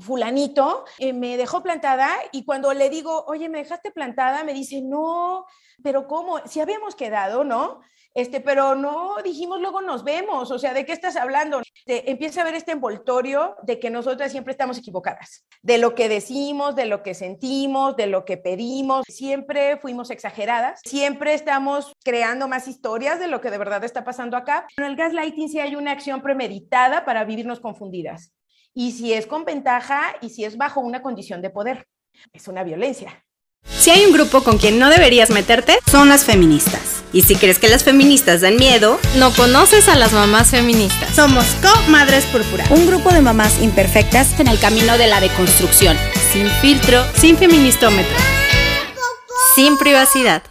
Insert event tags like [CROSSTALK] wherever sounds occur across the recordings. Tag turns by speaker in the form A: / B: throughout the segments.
A: fulanito eh, me dejó plantada y cuando le digo, oye, me dejaste plantada, me dice, no, pero ¿cómo? Si habíamos quedado, ¿no? Este, pero no dijimos luego nos vemos, o sea, ¿de qué estás hablando? empieza a ver este envoltorio de que nosotras siempre estamos equivocadas, de lo que decimos, de lo que sentimos, de lo que pedimos, siempre fuimos exageradas, siempre estamos creando más historias de lo que de verdad está pasando acá. En el gaslighting sí hay una acción premeditada para vivirnos confundidas y si es con ventaja y si es bajo una condición de poder. Es una violencia.
B: Si hay un grupo con quien no deberías meterte, son las feministas. Y si crees que las feministas dan miedo, no conoces a las mamás feministas.
C: Somos Co-Madres Púrpura, un grupo de mamás imperfectas en el camino de la deconstrucción,
B: sin filtro, sin feministómetro, sin privacidad.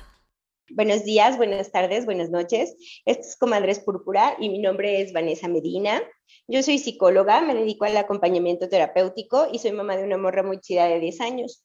D: Buenos días, buenas tardes, buenas noches. Esto es Comadres Púrpura y mi nombre es Vanessa Medina. Yo soy psicóloga, me dedico al acompañamiento terapéutico y soy mamá de una morra muy chida de 10 años.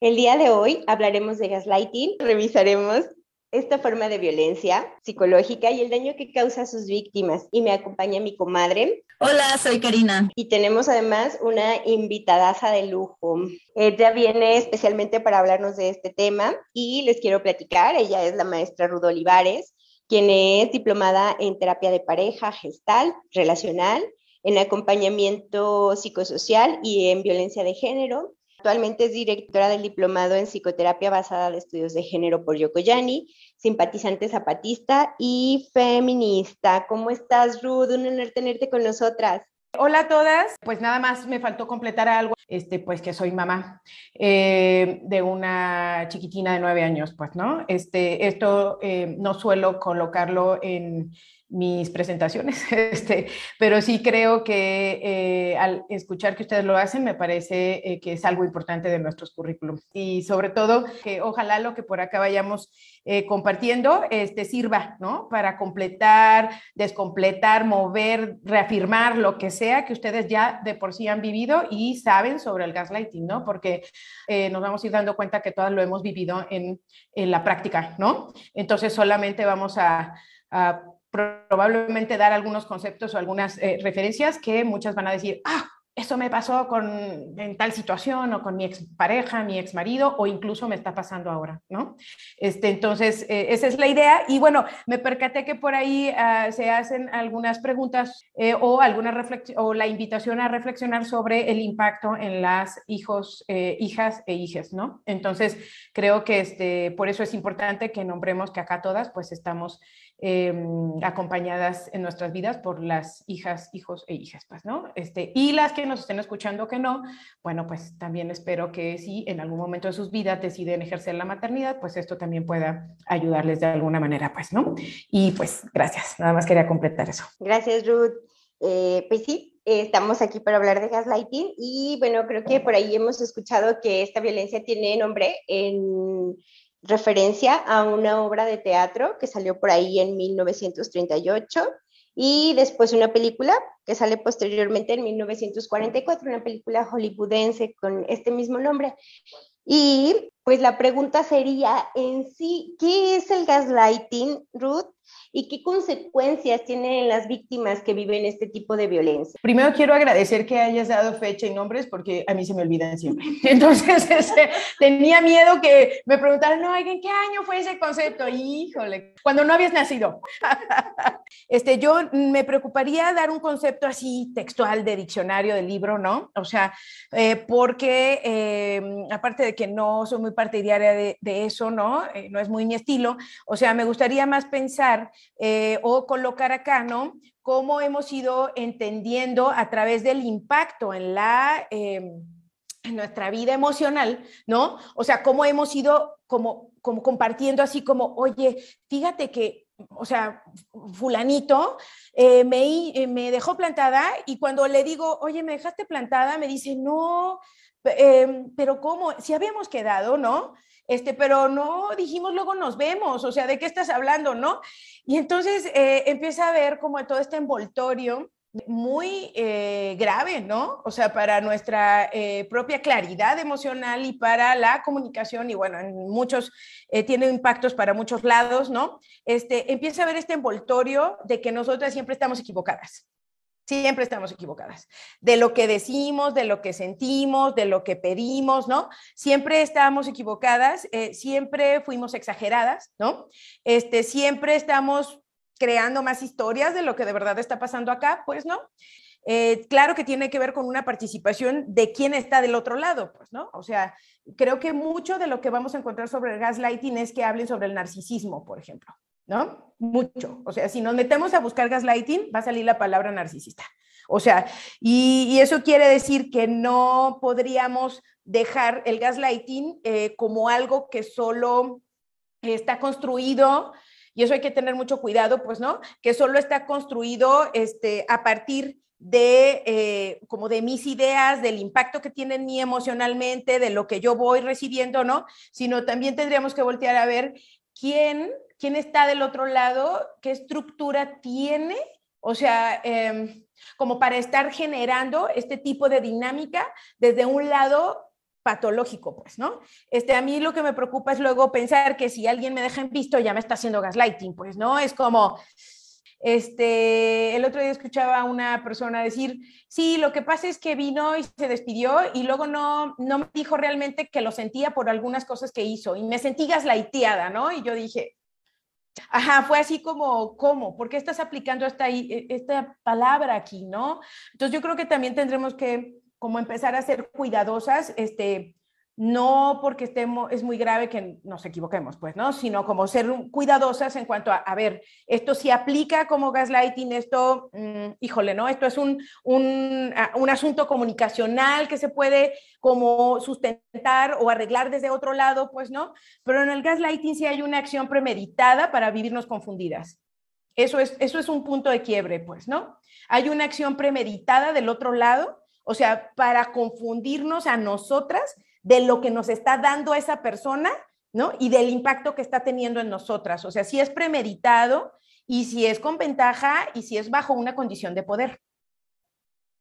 D: El día de hoy hablaremos de gaslighting, revisaremos esta forma de violencia psicológica y el daño que causa a sus víctimas. Y me acompaña mi comadre.
E: Hola, soy Karina.
D: Y tenemos además una invitadaza de lujo. Ella viene especialmente para hablarnos de este tema y les quiero platicar. Ella es la maestra Ruth Olivares, quien es diplomada en terapia de pareja, gestal, relacional, en acompañamiento psicosocial y en violencia de género. Actualmente es directora del diplomado en psicoterapia basada de estudios de género por Yokoyani, simpatizante zapatista y feminista. ¿Cómo estás, Ruth? Un honor tenerte con nosotras.
A: Hola a todas, pues nada más me faltó completar algo, este, pues que soy mamá eh, de una chiquitina de nueve años, pues, ¿no? Este, esto eh, no suelo colocarlo en, mis presentaciones, [LAUGHS] este, pero sí creo que eh, al escuchar que ustedes lo hacen, me parece eh, que es algo importante de nuestros currículums. Y sobre todo, que ojalá lo que por acá vayamos eh, compartiendo este, sirva, ¿no? Para completar, descompletar, mover, reafirmar lo que sea que ustedes ya de por sí han vivido y saben sobre el gaslighting, ¿no? Porque nos vamos a ir dando cuenta que todas lo hemos vivido en, en la práctica, ¿no? Entonces solamente vamos a, a probablemente dar algunos conceptos o algunas eh, referencias que muchas van a decir, ah, eso me pasó con, en tal situación o con mi expareja, mi exmarido o incluso me está pasando ahora, ¿no? Este, entonces, eh, esa es la idea. Y bueno, me percaté que por ahí ah, se hacen algunas preguntas eh, o, alguna o la invitación a reflexionar sobre el impacto en las hijos, hijas e hijas, ¿no? Entonces, creo que este, por eso es importante que nombremos que acá todas pues estamos Em, acompañadas en nuestras vidas por las hijas, hijos e hijas, pues, ¿no? Este, y las que nos estén escuchando que no, bueno, pues también espero que si en algún momento de sus vidas deciden ejercer la maternidad, pues esto también pueda ayudarles de alguna manera, pues, ¿no? Y pues gracias, nada más quería completar eso.
D: Gracias, Ruth. Eh, pues sí, estamos aquí para hablar de gaslighting y bueno, creo que por ahí hemos escuchado que esta violencia tiene nombre en referencia a una obra de teatro que salió por ahí en 1938 y después una película que sale posteriormente en 1944, una película hollywoodense con este mismo nombre. Y pues la pregunta sería en sí, ¿qué es el gaslighting, Ruth? y qué consecuencias tienen las víctimas que viven este tipo de violencia.
A: Primero quiero agradecer que hayas dado fecha y nombres porque a mí se me olvidan siempre. [LAUGHS] Entonces, este, tenía miedo que me preguntaran, no, ¿en qué año fue ese concepto? Híjole, cuando no habías nacido. [LAUGHS] Este, yo me preocuparía dar un concepto así textual de diccionario, de libro, ¿no? O sea, eh, porque eh, aparte de que no soy muy partidaria de, de eso, ¿no? Eh, no es muy mi estilo, o sea, me gustaría más pensar eh, o colocar acá, ¿no? Cómo hemos ido entendiendo a través del impacto en la... Em, en nuestra vida emocional, ¿no? O sea, cómo hemos ido como, como compartiendo así como, oye, fíjate que, o sea, fulanito eh, me, me dejó plantada y cuando le digo, oye, me dejaste plantada, me dice, no, em, pero ¿cómo? Si habíamos quedado, ¿no? este, pero no dijimos luego nos vemos, o sea, ¿de qué estás hablando, no? Y entonces eh, empieza a ver como todo este envoltorio muy eh, grave, ¿no? O sea, para nuestra eh, propia claridad emocional y para la comunicación, y bueno, en muchos, tiene impactos para muchos lados, ¿no? Este, empieza a ver este envoltorio de que nosotras siempre estamos equivocadas Siempre estamos equivocadas. De lo que decimos, de lo que sentimos, de lo que pedimos, ¿no? Siempre estamos equivocadas, eh, siempre fuimos exageradas, ¿no? Este, siempre estamos creando más historias de lo que de verdad está pasando acá, pues, ¿no? Eh, claro que tiene que ver con una participación de quién está del otro lado, pues, ¿no? O sea, creo que mucho de lo que vamos a encontrar sobre el gaslighting es que hablen sobre el narcisismo, por ejemplo, ¿no? Mucho. O sea, si nos metemos a buscar gaslighting, va a salir la palabra narcisista. O sea, y, eso quiere decir que no podríamos dejar el gaslighting eh, como algo que solo está construido, y eso hay que tener mucho cuidado, pues, ¿no? Que solo está construido este, a partir de eh, como de mis ideas, del impacto que tiene en mí emocionalmente, de lo que yo voy recibiendo, ¿no? Sino también tendríamos que voltear a ver quién quién está del otro lado, qué estructura tiene, o sea, em, como para estar generando este tipo de dinámica desde un lado patológico, pues, ¿no? Este, a mí lo que me preocupa es luego pensar que si alguien me deja en visto ya me está haciendo gaslighting, pues, ¿no? Es como, este, el otro día escuchaba a una persona decir, sí, lo que pasa es que vino y se despidió y luego no, no me dijo realmente que lo sentía por algunas cosas que hizo y me sentí gaslighteada, ¿no? Y yo dije, Ajá, fue así como, ¿cómo? ¿Por qué estás aplicando esta, e, esta palabra aquí, no? Entonces yo creo que también tendremos que como empezar a ser cuidadosas, este, no porque estemos, es muy grave que nos equivoquemos, pues, ¿no? Sino como ser cuidadosas en cuanto a, a ver, esto si aplica como gaslighting, esto, mm, híjole, ¿no? Esto es un, un, un, asunto comunicacional que se puede como sustentar o arreglar desde otro lado, pues, ¿no? Pero en el gaslighting sí hay una acción premeditada para vivirnos confundidas. Eso es, eso es un punto de quiebre, pues, ¿no? Hay una acción premeditada del otro lado, o sea, para confundirnos a nosotras de lo que nos está dando esa persona, ¿no? Y del impacto que está teniendo en nosotras. O sea, si es premeditado y si es con ventaja y si es bajo una condición de poder.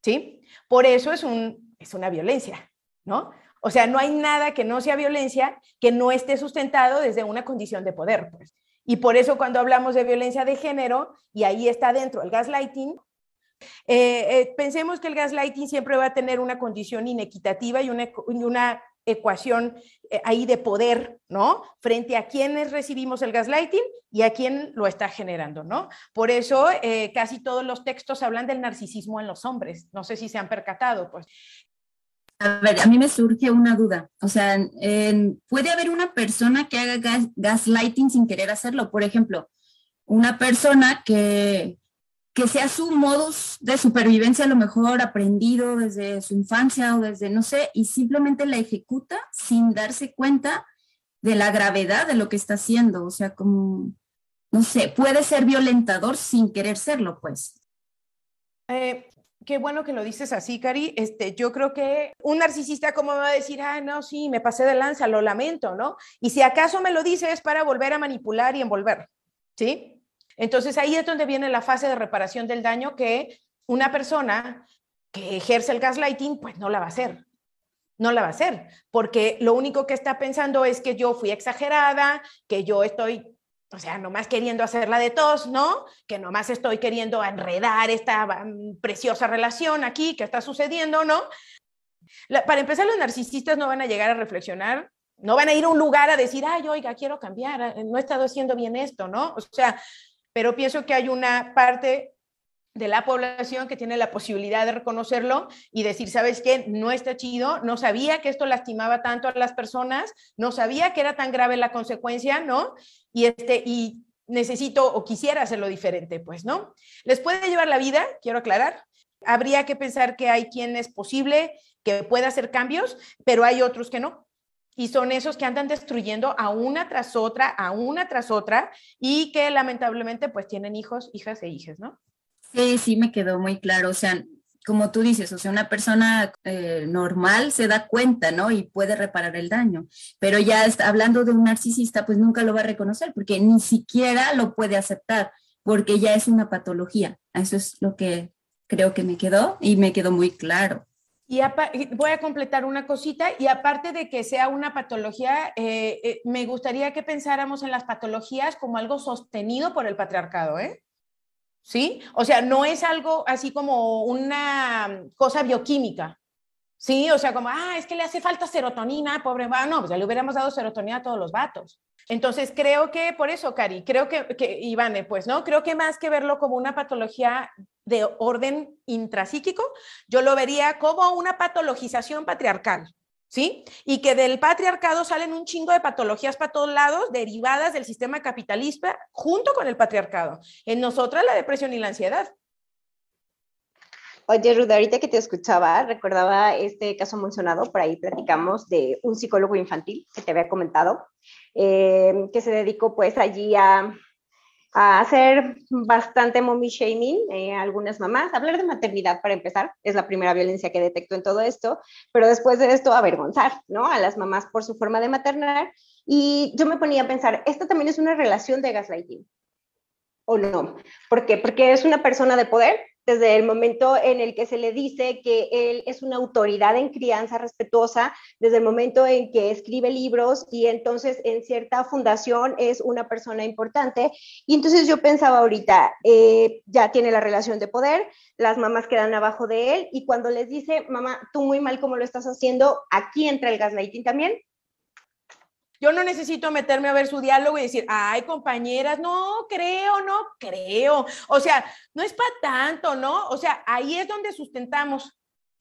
A: ¿Sí? Por eso es, un, es una violencia, ¿no? O sea, no hay nada que no sea violencia que no esté sustentado desde una condición de poder. Pues. Y por eso cuando hablamos de violencia de género, y ahí está dentro el gaslighting, eh, eh, pensemos que el gaslighting siempre va a tener una condición inequitativa y una, ecuación eh, ahí de poder, ¿no? Frente a quienes recibimos el gaslighting y a quién lo está generando, ¿no? Por eso casi todos los textos hablan del narcisismo en los hombres. No sé si se han percatado, pues.
E: A ver, a mí me surge una duda. O sea, puede haber una persona que haga gaslighting sin querer hacerlo. Por ejemplo, una persona que que sea su modus de supervivencia a lo mejor aprendido desde su infancia o desde, no sé, y simplemente la ejecuta sin darse cuenta de la gravedad de lo que está haciendo. O sea, como, no sé, puede ser violentador sin querer serlo, pues.
A: Eh, qué bueno que lo dices así, Cari. Este, yo creo que un narcisista, ¿cómo me va a decir, ah, no, sí, me pasé de lanza, lo lamento, ¿no? Y si acaso me lo dice es para volver a manipular y envolver, ¿sí? Entonces ahí es donde viene la fase de reparación del daño que una persona que ejerce el gaslighting, pues no la va a hacer. No la va a hacer, porque lo único que está pensando es que yo fui exagerada, que yo estoy, o sea, nomás queriendo hacerla de tos, ¿no? Que nomás estoy queriendo enredar esta mm, preciosa relación aquí que está sucediendo, ¿no? para empezar, los narcisistas no van a llegar a reflexionar no van a ir a un lugar a decir, ay, oiga, quiero cambiar, no he estado haciendo bien esto, ¿no? O sea, pero pienso que hay una parte de la población que tiene la posibilidad de reconocerlo y decir, ¿sabes qué? No está chido, no sabía que esto lastimaba tanto a las personas, no sabía que era tan grave la consecuencia, ¿no? Y, este, y necesito o quisiera hacerlo diferente, pues, ¿no? Les puede llevar la vida, quiero aclarar. Habría que pensar que hay quien es posible que pueda hacer cambios, pero hay otros que no y son esos que andan destruyendo a una tras otra, a una tras otra, y que lamentablemente pues tienen hijos, hijas e hijas, ¿no?
E: Sí, sí, me quedó muy claro. O sea, como tú dices, o sea, una persona eh, normal se da cuenta, ¿no? Y puede reparar el daño. Pero ya está, hablando de un narcisista, pues nunca lo va a reconocer porque ni siquiera lo puede aceptar, porque ya es una patología. Eso es lo que creo que me quedó y me quedó muy claro.
A: Y voy a completar una cosita, y aparte de que sea una patología, eh, eh, me gustaría que pensáramos en las patologías como algo sostenido por el patriarcado, ¿eh? ¿sí? O sea, no es algo así como una cosa bioquímica, ¿sí? O sea, como, ah, es que le hace falta serotonina, pobre, va, no, pues ya le hubiéramos dado serotonina a todos los vatos. Entonces, creo que por eso, Cari, creo que, que Ivane, pues, ¿no? Creo que más que verlo como una patología de orden intrapsíquico, yo lo vería como una patologización patriarcal. ¿sí? Y que del patriarcado salen un chingo de patologías para todos lados derivadas del sistema capitalista junto con el patriarcado. En nosotras la depresión y la ansiedad.
D: Oye, Ruda, ahorita que te escuchaba, recordaba este caso mencionado, por ahí platicamos de un psicólogo infantil que te había comentado, eh, que se dedicó pues allí a a hacer bastante mommy shaming eh, algunas mamás, hablar de maternidad para empezar, es la primera violencia que detecto en todo esto, pero después de esto avergonzar, ¿no? A las mamás por su forma de maternar. Y yo me ponía a pensar, esto también es una relación de gaslighting, ¿o no? ¿Por qué? Porque es una persona de poder desde el momento en el que se le dice que él es una autoridad en crianza respetuosa, desde el momento en que escribe libros y entonces en cierta fundación es una persona importante. Y entonces yo pensaba ahorita, eh, ya tiene la relación de poder, las mamás quedan abajo de él y cuando les dice, mamá, tú muy mal como lo estás haciendo, aquí entra el gaslighting también,
A: yo no necesito meterme a ver su diálogo y decir, ay, compañeras, no creo, no creo. O sea, no es para tanto, ¿no? O sea, ahí es donde sustentamos.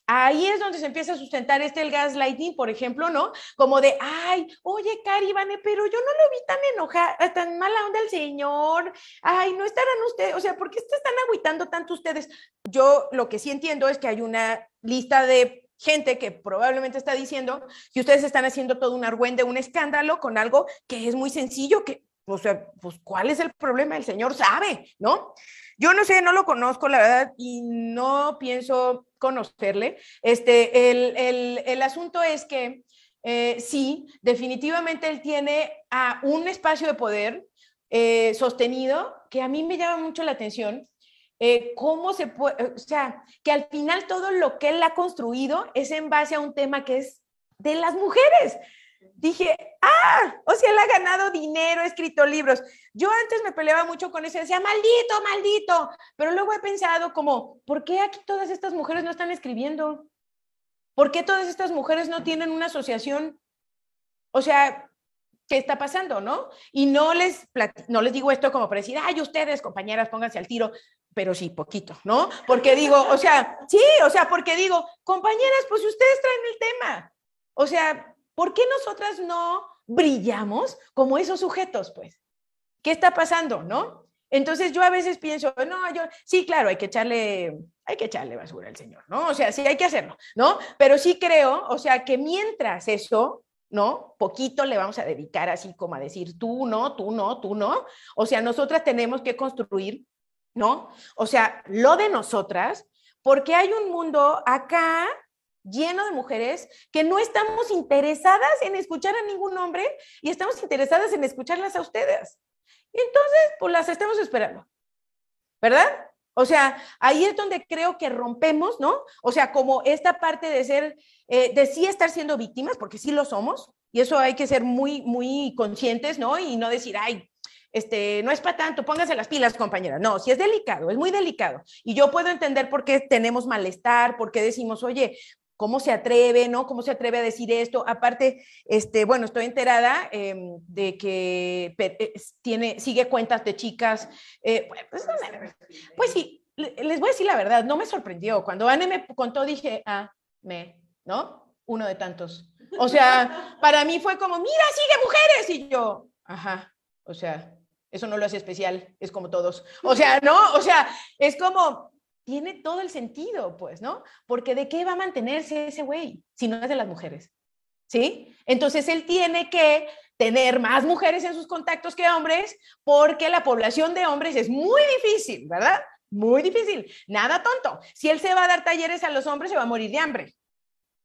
A: Ahí es donde se empieza a sustentar este el gaslighting, por ejemplo, ¿no? Como de, ay, oye, Cari, Vane, pero yo no lo vi tan enojada, tan mala onda el señor. Ay, no estarán ustedes, o sea, ¿por qué están agüitando tanto ustedes? Yo lo que sí entiendo es que hay una lista de gente que probablemente está diciendo que ustedes están haciendo todo un argüende, un escándalo con algo que es muy sencillo, que, o sea, pues, ¿cuál es el problema? El Señor sabe, ¿no? Yo no sé, no lo conozco, la verdad, y no pienso conocerle. Este, el, asunto es que eh, sí, definitivamente él tiene a un espacio de poder eh, sostenido que a mí me llama mucho la atención eh, cómo se puede, o sea, que al final todo lo que él ha construido es en base a un tema que es de las mujeres. Dije, ah, o sea, él ha ganado dinero, ha escrito libros. Yo antes me peleaba mucho con eso, decía, maldito, maldito, pero luego he pensado como, ¿por qué aquí todas estas mujeres no están escribiendo? ¿Por qué todas estas mujeres no tienen una asociación? O sea, ¿qué está pasando, no? Y no les, no les digo esto como para decir, ay, ustedes, compañeras, pónganse al tiro pero sí, poquito, ¿no? Porque digo, o sea, sí, o sea, porque digo, compañeras, pues ustedes traen el tema. O sea, ¿por qué nosotras no brillamos como esos sujetos, pues? ¿Qué está pasando, no? Entonces yo a veces pienso, no, yo, sí, claro, hay que echarle, hay que echarle basura al Señor, ¿no? O sea, sí hay que hacerlo, ¿no? Pero sí creo, o sea, que mientras eso, ¿no? Poquito le vamos a dedicar así como a decir, tú no, tú no, tú no. O sea, nosotras tenemos que construir ¿no? O sea, lo de nosotras, porque hay un mundo acá lleno de mujeres que no estamos interesadas en escuchar a ningún hombre y estamos interesadas en escucharlas a ustedes. Entonces, pues las estamos esperando, ¿verdad? O sea, ahí es donde creo que rompemos, ¿no? O sea, como esta parte de ser, eh, de sí estar siendo víctimas, porque sí lo somos, y eso hay que ser muy, muy conscientes, ¿no? Y no decir, ay, este, no es para tanto, pónganse las pilas, compañera. No, si es delicado, es muy delicado. Y yo puedo entender por qué tenemos malestar, por qué decimos, oye, ¿cómo se atreve, no? ¿Cómo se atreve a decir esto? Aparte, este, bueno, estoy enterada em, de que eh, tiene, sigue cuentas de chicas. Eh, pues, pues, sí, les voy a decir la verdad, no me sorprendió. Cuando Anne me contó, dije, ah, me, ¿no? Uno de tantos. O sea, para mí fue como, mira, sigue mujeres. Y yo, ajá, o sea, eso no lo hace especial, es como todos. O sea, ¿no? O sea, es como, tiene todo el sentido, pues, ¿no? Porque ¿de qué va a mantenerse ese güey si no es de las mujeres? ¿Sí? Entonces él tiene que tener más mujeres en sus contactos que hombres porque la población de hombres es muy difícil, ¿verdad? Muy difícil. Nada tonto. Si él se va a dar talleres a los hombres, se va a morir de hambre.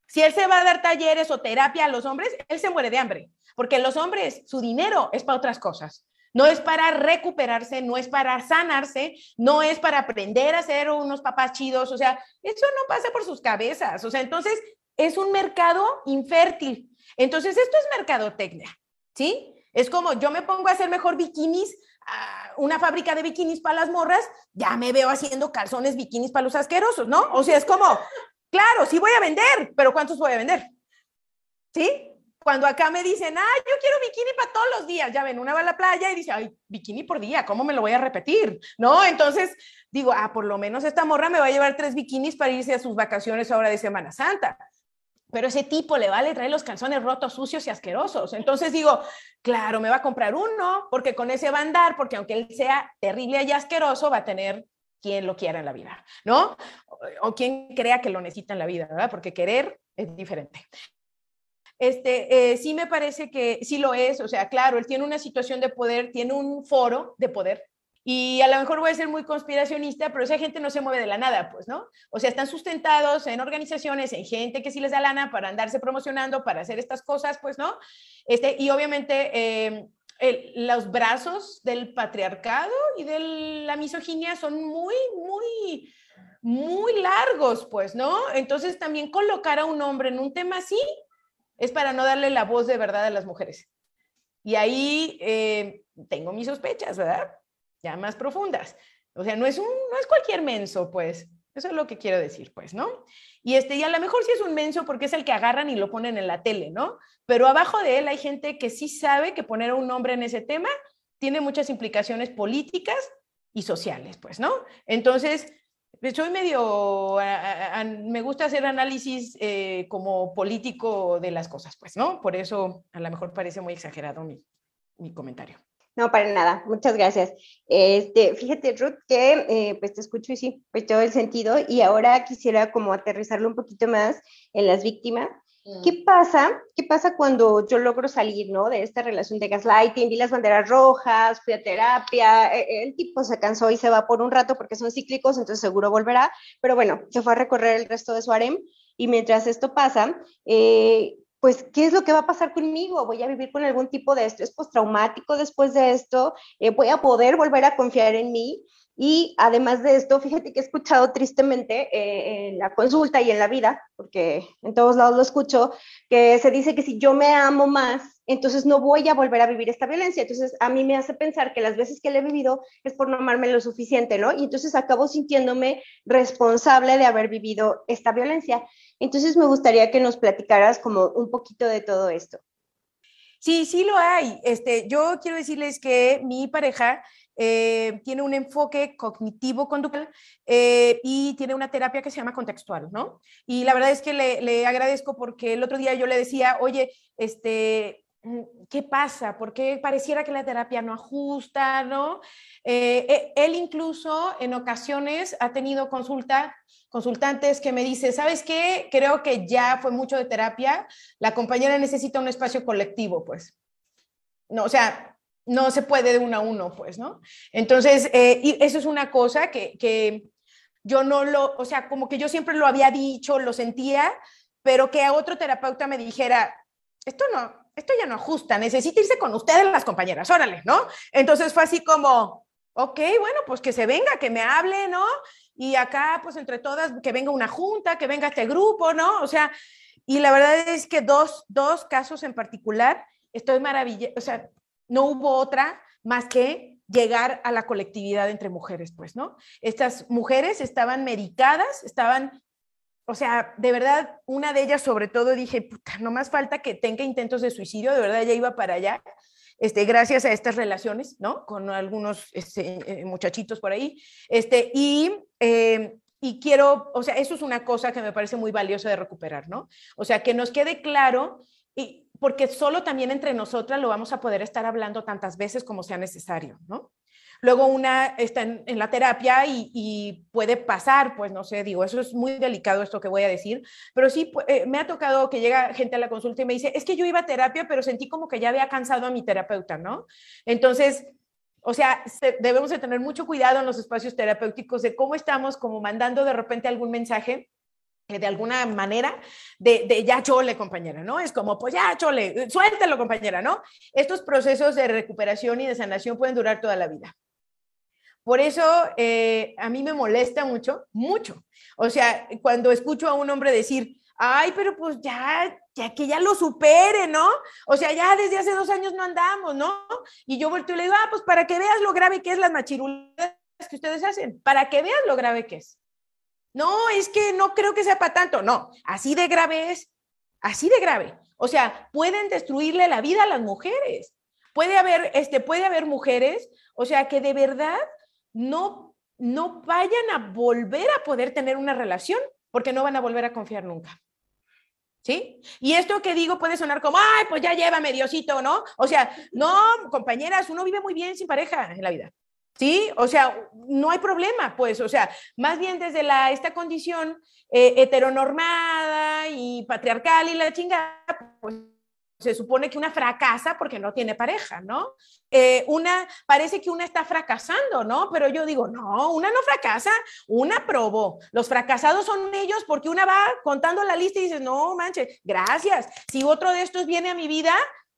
A: Si él se va a dar talleres o terapia a los hombres, él se muere de hambre. Porque los hombres, su dinero es para otras cosas. No es para recuperarse, no es para sanarse, no es para aprender a ser unos papás chidos, o sea, eso no pasa por sus cabezas, o sea, entonces es un mercado infértil. Entonces, esto es mercadotecnia, ¿sí? Es como yo me pongo a hacer mejor bikinis, una fábrica de bikinis para las morras, ya me veo haciendo calzones bikinis para los asquerosos, ¿no? O sea, es como, claro, sí voy a vender, pero ¿cuántos voy a vender? ¿Sí? Cuando acá me dicen, ah, yo quiero bikini para todos los días, ya ven, una va a la playa y dice, ay, bikini por día, ¿cómo me lo voy a repetir? ¿No? Entonces digo, ah, por lo menos esta morra me va a llevar tres bikinis para irse a sus vacaciones ahora de Semana Santa. Pero ese tipo le vale traer los calzones rotos, sucios y asquerosos. Entonces digo, claro, me va a comprar uno, porque con ese va a andar, porque aunque él sea terrible y asqueroso, va a tener quien lo quiera en la vida, ¿no? O, quien crea que lo necesita en la vida, ¿verdad? Porque querer es diferente. Este, eh, sí me parece que sí lo es, o sea, claro, él tiene una situación de poder, tiene un foro de poder, y a lo mejor voy a ser muy conspiracionista, pero esa gente no se mueve de la nada, pues, ¿no? O sea, están sustentados en organizaciones, en gente que sí les da lana para andarse promocionando, para hacer estas cosas, pues, ¿no? Este, y obviamente em, los brazos del patriarcado y de la misoginia son muy, muy, muy largos, pues, ¿no? Entonces también colocar a un hombre en un tema así es para no darle la voz de verdad a las mujeres. Y ahí eh, tengo mis sospechas, ¿verdad? ya más profundas. O sea, no es, un, no es cualquier menso, pues. Eso es lo que quiero decir, pues, ¿no? Y, este, y a lo mejor sí es un menso porque es el que agarran y lo ponen en la tele, ¿no? Pero abajo de él hay gente que sí sabe que poner a un nombre en ese tema tiene muchas implicaciones políticas y sociales, pues, ¿no? Entonces, soy medio, me gusta hacer análisis eh, como político de las cosas, pues, ¿no? Por eso a lo mejor parece muy exagerado mi, mi comentario.
D: No, para nada, muchas gracias. Este, fíjate, Ruth, que eh, pues te escucho y sí, pues todo el sentido. Y ahora quisiera como aterrizarlo un poquito más en las víctimas. ¿Qué mm. pasa? ¿Qué pasa cuando yo logro salir, ¿no? De esta relación de gaslighting, vi las banderas rojas, fui a terapia, e, e, el tipo se cansó y se va por un rato porque son cíclicos, entonces seguro volverá, pero bueno, se fue a recorrer el resto de su harem y mientras esto pasa, eh, pues, ¿qué es lo que va a pasar conmigo? ¿Voy a vivir con algún tipo de estrés postraumático después de esto? Eh, ¿Voy a poder volver a confiar en mí? Y además de esto, fíjate que he escuchado tristemente eh, en la consulta y en la vida, porque en todos lados lo escucho, que se dice que si yo me amo más, entonces no voy a volver a vivir esta violencia. Entonces a mí me hace pensar que las veces que le he vivido es por no amarme lo suficiente, ¿no? Y entonces acabo sintiéndome responsable de haber vivido esta violencia. Entonces me gustaría que nos platicaras como un poquito de todo esto.
A: Sí, sí lo hay. Este, yo quiero decirles que mi pareja eh, tiene un enfoque cognitivo-conductual eh, y tiene una terapia que se llama contextual, ¿no? Y la verdad es que le, agradezco porque el otro día yo le decía, oye, este, ¿qué pasa? ¿Por qué pareciera que la terapia no ajusta, no? Eh, e, él incluso en ocasiones ha tenido consulta, consultantes que me dice, ¿sabes qué? Creo que ya fue mucho de terapia, la compañera necesita un espacio colectivo, pues. No, o sea, no se puede de uno a uno, pues, ¿no? Entonces, eh, y eso es una cosa que, que, yo no lo, o sea, como que yo siempre lo había dicho, lo sentía, pero que a otro terapeuta me dijera, esto no, esto ya no ajusta, necesita irse con ustedes las compañeras, órale, ¿no? Entonces fue así como, ok, bueno, pues que se venga, que me hable, ¿no? Y acá, pues entre todas, que venga una junta, que venga este grupo, ¿no? O sea, y la verdad es que dos, dos casos en particular, estoy maravillada, o sea, no hubo otra más que llegar a la colectividad entre mujeres, pues, ¿no? Estas mujeres estaban medicadas, estaban, o sea, de verdad, una de ellas sobre todo dije, puta, no más falta que tenga intentos de suicidio, de verdad ya iba para allá, este, gracias a estas relaciones, ¿no? Con algunos este, eh, muchachitos por ahí, este, y... Eh, y quiero, o sea, eso es una cosa que me parece muy valiosa de recuperar, ¿no? O sea, que nos quede claro y, porque solo también entre nosotras lo vamos a poder estar hablando tantas veces como sea necesario, ¿no? Luego una está en, la terapia y, puede pasar, pues no sé, digo, eso es muy delicado esto que voy a decir, pero sí eh, me ha tocado que llega gente a la consulta y me dice, es que yo iba a terapia, pero sentí como que ya había cansado a mi terapeuta, ¿no? Entonces, o sea, debemos de tener mucho cuidado en los espacios terapéuticos de cómo estamos como mandando de repente algún mensaje de alguna manera de, de, ya chole, compañera, ¿no? Es como, pues ya chole, suéltelo, compañera, ¿no? Estos procesos de recuperación y de sanación pueden durar toda la vida. Por eso eh, a mí me molesta mucho, mucho. O sea, cuando escucho a un hombre decir, ay, pero pues ya, ya que ya lo supere, ¿no? O sea, ya desde hace dos años no andamos, ¿no? Y yo vuelto y le digo, ah, pues para que veas lo grave que es las machirulas que ustedes hacen, para que veas lo grave que es. No, es que no creo que sea para tanto, no, así de grave es, así de grave. O sea, pueden destruirle la vida a las mujeres. Puede haber, este, puede haber mujeres, o sea, que de verdad no, no vayan a volver a poder tener una relación porque no van a volver a confiar nunca. ¿Sí? Y esto que digo puede sonar como, ay, pues ya llévame, Diosito, ¿no? O sea, no, compañeras, uno vive muy bien sin pareja en la vida. ¿Sí? O sea, no hay problema, pues, o sea, más bien desde la, esta condición eh, heteronormada y patriarcal y la chingada, pues se supone que una fracasa porque no tiene pareja, ¿no? Eh, una, parece que una está fracasando, ¿no? Pero yo digo, no, una no fracasa, una probó. Los fracasados son ellos porque una va contando la lista y dice, no, manche, gracias. Si otro de estos viene a mi vida,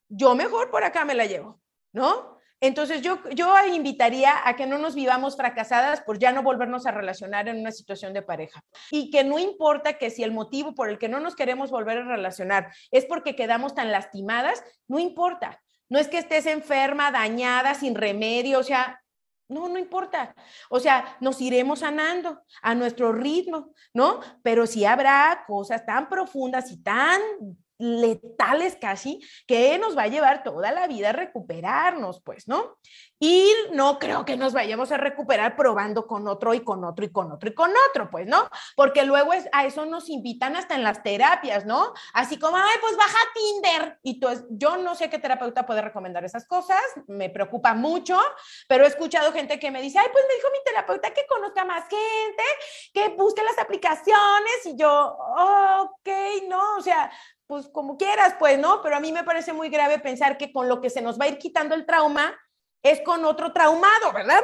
A: yo mejor por acá me la llevo, ¿no? Entonces yo, yo invitaría a que no nos vivamos fracasadas por ya no volvernos a relacionar en una situación de pareja. Y que no importa que si el motivo por el que no nos queremos volver a relacionar es porque quedamos tan lastimadas, no importa. No es que estés enferma, dañada, sin remedio, o sea, no, no importa. O sea, nos iremos sanando a nuestro ritmo, ¿no? Pero sí habrá cosas tan profundas y tan letales casi, que nos va a llevar toda la vida a recuperarnos, pues, ¿no? Y no creo que nos vayamos a recuperar probando con otro y con otro y con otro y con otro, pues, ¿no? Porque luego es, a eso nos invitan hasta en las terapias, ¿no? Así como, ay, pues baja Tinder. Y entonces, yo no sé qué terapeuta puede recomendar esas cosas, me preocupa mucho, pero he escuchado gente que me dice, ay, pues me dijo mi terapeuta que conozca más gente, que busque las aplicaciones y yo, ok, no, o sea, pues como quieras, pues, ¿no? Pero a mí me parece muy grave pensar que con lo que se nos va a ir quitando el trauma es con otro traumado, ¿verdad?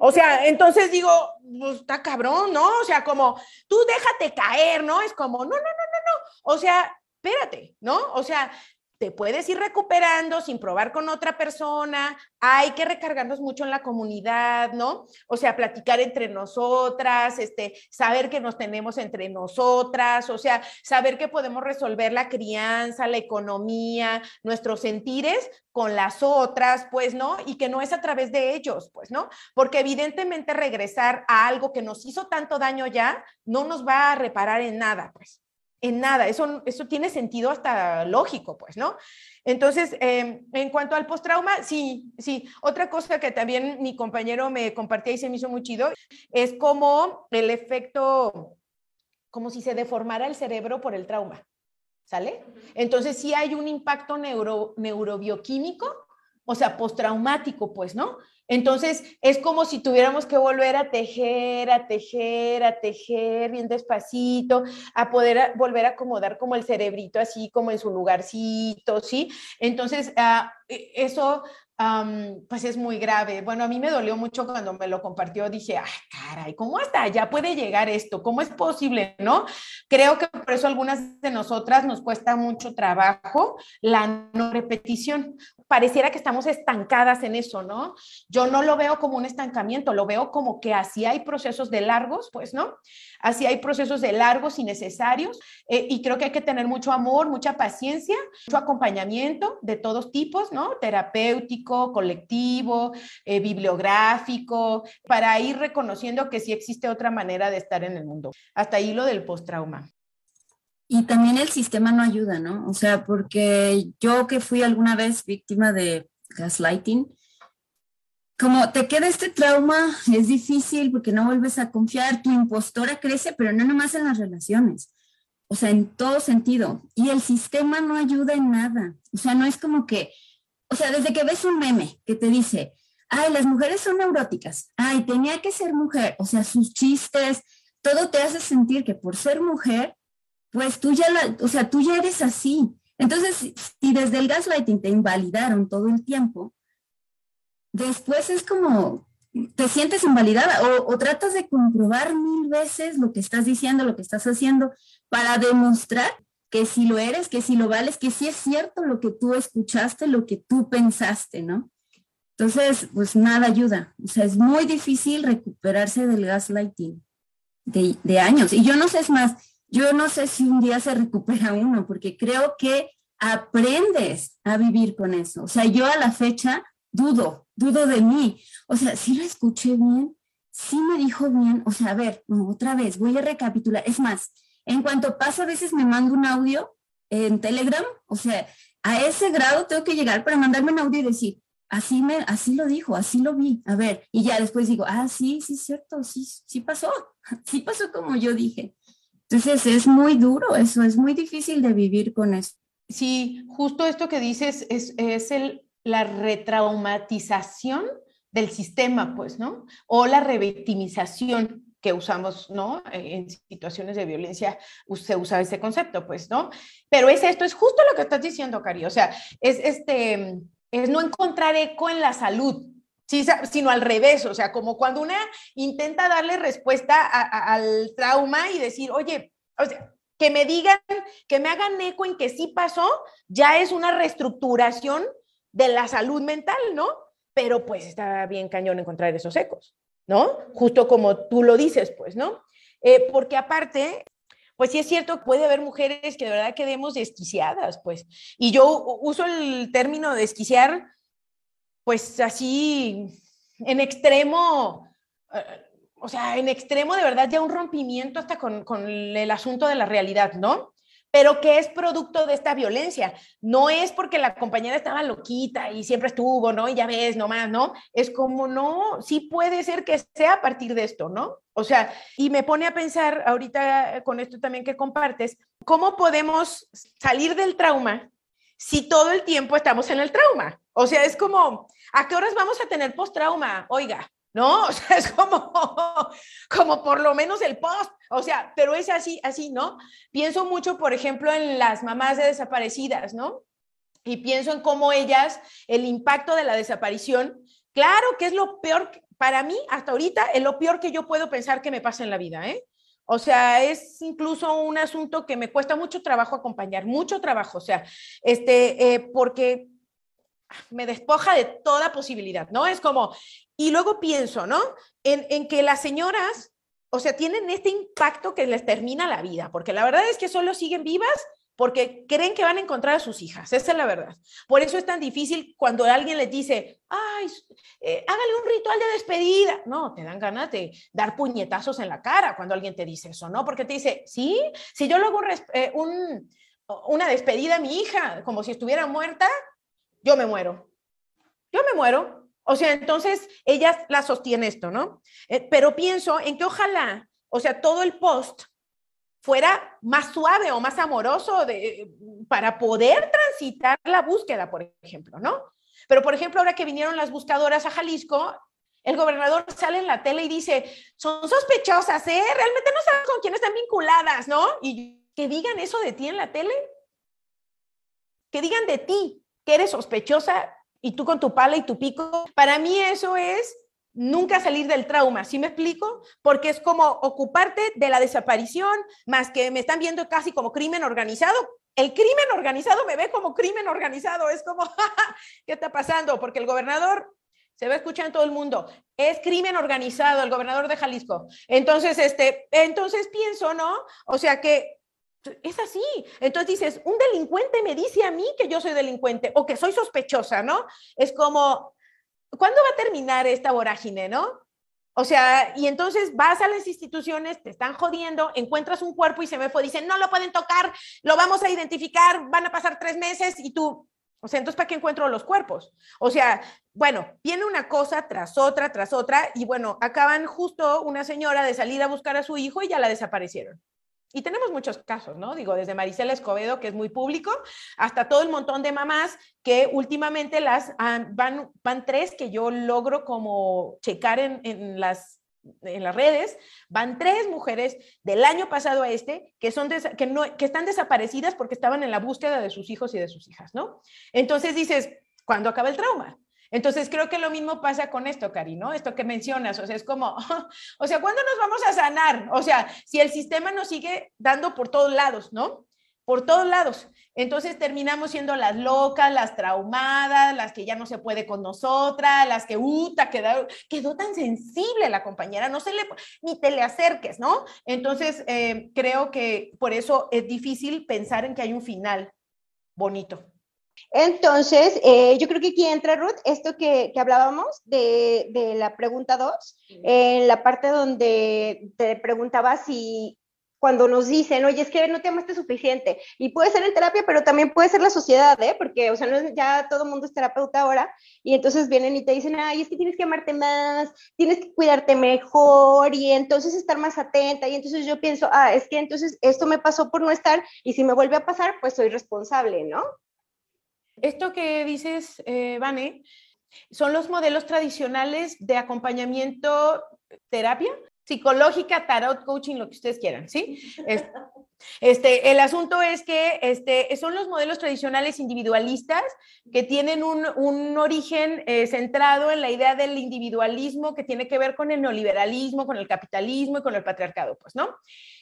A: O sea, entonces digo, pues está cabrón, ¿no? O sea, como tú déjate caer, ¿no? Es como, no, no, no, no, no. O sea, espérate, ¿no? O sea, te puedes ir recuperando sin probar con otra persona, hay que recargarnos mucho en la comunidad, ¿no? O sea, platicar entre nosotras, este, saber que nos tenemos entre nosotras, o sea, saber que podemos resolver la crianza, la economía, nuestros sentires con las otras, pues, ¿no? Y que no es a través de ellos, pues, ¿no? Porque evidentemente regresar a algo que nos hizo tanto daño ya no nos va a reparar en nada, pues en nada. Eso, eso tiene sentido hasta lógico, pues, ¿no? Entonces, em, en cuanto al postrauma, sí, sí. Otra cosa que también mi compañero me compartía y se me hizo muy chido es como el efecto, como si se deformara el cerebro por el trauma, ¿sale? Entonces, sí hay un impacto neuro, neurobioquímico, o sea, postraumático, pues, ¿no? Entonces, es como si tuviéramos que volver a tejer, a tejer, a tejer bien despacito, a poder volver a acomodar como el cerebrito así como en su lugarcito, ¿sí? Entonces, ah, e, eso pues es muy grave. Bueno, a mí me dolió mucho cuando me lo compartió. Dije, ay, caray, ¿cómo hasta allá puede llegar esto? ¿Cómo es posible? ¿No? Creo que por eso algunas de nosotras nos cuesta mucho trabajo la no repetición. Pareciera que estamos estancadas en eso, ¿no? Yo no lo veo como un estancamiento, lo veo como que así hay procesos de largos, pues, ¿no? Así hay procesos de largos y necesarios. Eh, y creo que hay que tener mucho amor, mucha paciencia, mucho acompañamiento de todos tipos, ¿no? Terapéutico colectivo, eh, bibliográfico, para ir reconociendo que sí existe otra manera de estar en el mundo. Hasta ahí lo del postrauma.
E: Y también el sistema no ayuda, ¿no? O sea, porque yo que fui alguna vez víctima de gaslighting, como te queda este trauma, es difícil porque no vuelves a confiar, tu impostora crece, pero no nomás en las relaciones, o sea, en todo sentido. Y el sistema no ayuda en nada. O sea, no es como que o sea, desde que ves un meme que te dice, ay, las mujeres son neuróticas, ay, tenía que ser mujer, o sea, sus chistes, todo te hace sentir que por ser mujer, pues tú ya, la, o sea, tú ya eres así. Entonces, si desde el gaslighting te invalidaron todo el tiempo, después es como, te sientes invalidada o, o, tratas de comprobar mil veces lo que estás diciendo, lo que estás haciendo, para demostrar que si lo eres, que si lo vales, que si es cierto lo que tú escuchaste, lo que tú pensaste, ¿no? Entonces, pues nada ayuda. O sea, es muy difícil recuperarse del gaslighting de, de años. Y yo no sé, es más, yo no sé si un día se recupera uno, porque creo que aprendes a vivir con eso. O sea, yo a la fecha dudo, dudo de mí. O sea, si lo escuché bien, sí me dijo bien. O sea, a ver, otra vez, voy a recapitular. Es más, en cuanto pasa, a veces me mando un audio en Telegram. O sea, a ese grado tengo que llegar para mandarme un audio y decir, así, me, así lo dijo, así lo vi. A ver, y ya después digo, ah, sí, sí, cierto, sí, sí pasó. [LAUGHS] Sí pasó como yo dije. Entonces es muy duro eso, es muy difícil de vivir con eso.
A: Sí, justo esto que dices es, es el, la retraumatización del sistema, pues, ¿no? O la revictimización que usamos, ¿no? En situaciones de violencia se usa ese concepto, pues, ¿no? Pero es esto, es justo lo que estás diciendo, Cari, o sea, es este, es no encontrar eco en la salud, sino al revés, o sea, como cuando una intenta darle respuesta al trauma y decir, oye, o sea, que me digan, que me hagan eco en que sí pasó, ya es una reestructuración de la salud mental, ¿no? Pero pues está bien cañón encontrar esos ecos, ¿no? Justo como tú lo dices, pues, ¿no? Eh, porque aparte, pues sí es cierto, puede haber mujeres que de verdad quedemos desquiciadas, pues. Y yo uso el término desquiciar pues así, en extremo, eh, o sea, en extremo de verdad ya un rompimiento hasta con, el asunto de la realidad, ¿no? Pero que es producto de esta violencia. No es porque la compañera estaba loquita y siempre estuvo, ¿no? Y ya ves, nomás, ¿no? Es como, no, sí puede ser que sea a partir de esto, ¿no? O sea, y me pone a pensar ahorita con esto también que compartes, ¿cómo podemos salir del trauma si todo el tiempo estamos en el trauma? O sea, es como, ¿A qué horas vamos a tener post-trauma? Oiga, ¿no? [LAUGHS] O sea, es como, como por lo menos el post, o sea, pero es así, así, ¿no? Pienso mucho, por ejemplo, en las mamás de desaparecidas, ¿no? Y pienso en cómo ellas, el impacto de la desaparición, claro que es lo peor, para mí, hasta ahorita, es lo peor que yo puedo pensar que me pasa en la vida, ¿eh? O sea, es incluso un asunto que me cuesta mucho trabajo acompañar, mucho trabajo, o sea, este, eh, porque me despoja de toda posibilidad, ¿no? Es como, y luego pienso, ¿no? En, que las señoras, o sea, tienen este impacto que les termina la vida, porque la verdad es que solo siguen vivas porque creen que van a encontrar a sus hijas, esa es la verdad. Por eso es tan difícil cuando alguien les dice, ay, eh, hágale un ritual de despedida. No, te dan ganas de dar puñetazos en la cara cuando alguien te dice eso, ¿no? Porque te dice, sí, si yo luego eh, un, una despedida a mi hija, como si estuviera muerta, yo me muero. Yo me muero. O sea, entonces ella la sostiene esto, ¿no? Eh, pero pienso en que ojalá, o sea, todo el post fuera más suave o más amoroso de, para poder transitar la búsqueda, por ejemplo, ¿no? Pero, por ejemplo, ahora que vinieron las buscadoras a Jalisco, el gobernador sale en la tele y dice, son sospechosas, ¿eh? Realmente no sabes con quién están vinculadas, ¿no? Y que digan eso de ti en la tele, que digan de ti, que eres sospechosa y tú con tu pala y tu pico. Para mí eso es nunca salir del trauma, ¿sí me explico? Porque es como ocuparte de la desaparición, más que me están viendo casi como crimen organizado. El crimen organizado me ve como crimen organizado, es como, [LAUGHS] ¿qué está pasando? Porque el gobernador se va a escuchar en todo el mundo. Es crimen organizado, el gobernador de Jalisco. Entonces, este, entonces pienso, ¿no? O sea que es así. Entonces dices, un delincuente me dice a mí que yo soy delincuente o que soy sospechosa, ¿no? Es como, ¿cuándo va a terminar esta vorágine, no? O sea, y entonces vas a las instituciones, te están jodiendo, encuentras un cuerpo y se me fue, dicen, no lo pueden tocar, lo vamos a identificar, van a pasar tres meses y tú, o sea, entonces, ¿para qué encuentro los cuerpos? O sea, bueno, viene una cosa tras otra, tras otra, y bueno, acaban justo una señora de salir a buscar a su hijo y ya la desaparecieron. Y tenemos muchos casos, ¿no? Digo, desde Maricela Escobedo, que es muy público, hasta todo el montón de mamás que últimamente las van, van tres que yo logro como checar en, las, en las redes, van tres mujeres del año pasado a este que, son que, no, que están desaparecidas porque estaban en la búsqueda de sus hijos y de sus hijas, ¿no? Entonces dices, ¿cuándo acaba el trauma? Entonces creo que lo mismo pasa con esto, Cari, ¿no? Esto que mencionas, o sea, es como, [LAUGHS] o sea, ¿cuándo nos vamos a sanar? O sea, si el sistema nos sigue dando por todos lados, ¿no? por todos lados. Entonces terminamos siendo las locas, las traumadas, las que ya no se puede con nosotras, las que, uta, quedó, quedó tan sensible la compañera, no se le, ni te le acerques, ¿no? Entonces eh, creo que por eso es difícil pensar en que hay un final bonito.
D: Entonces, eh, yo creo que aquí entra, Ruth, esto que, que hablábamos de, de, la pregunta 2, en la parte donde te preguntaba si cuando nos dicen, oye, es que no te amaste suficiente. Y puede ser en terapia, pero también puede ser la sociedad, ¿eh? Porque, o sea, no ya todo el mundo es terapeuta ahora. Y entonces vienen y te dicen, ay, es que tienes que amarte más, tienes que cuidarte mejor y entonces estar más atenta. Y entonces yo pienso, ah, es que entonces esto me pasó por no estar y si me vuelve a pasar, pues soy responsable, ¿no?
A: Esto que dices, eh, Vane, son los modelos tradicionales de acompañamiento terapia psicológica, tarot, coaching, lo que ustedes quieran, ¿sí? Este, el asunto es que este, son los modelos tradicionales individualistas que tienen un, un origen eh, centrado en la idea del individualismo que tiene que ver con el neoliberalismo, con el capitalismo y con el patriarcado, pues, ¿no?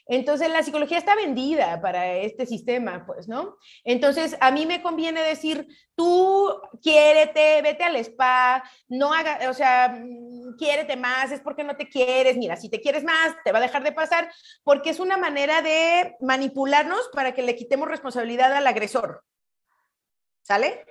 A: Entonces, la psicología está vendida para este sistema, pues, ¿no? Entonces, a mí me conviene decir, tú quiérete, vete al spa, no haga, o sea, mm, quiérete más, es porque no te quieres, mira, si te quieres más, te va a dejar de pasar, porque es una manera de manipularnos para que le quitemos responsabilidad al agresor. ¿Sale?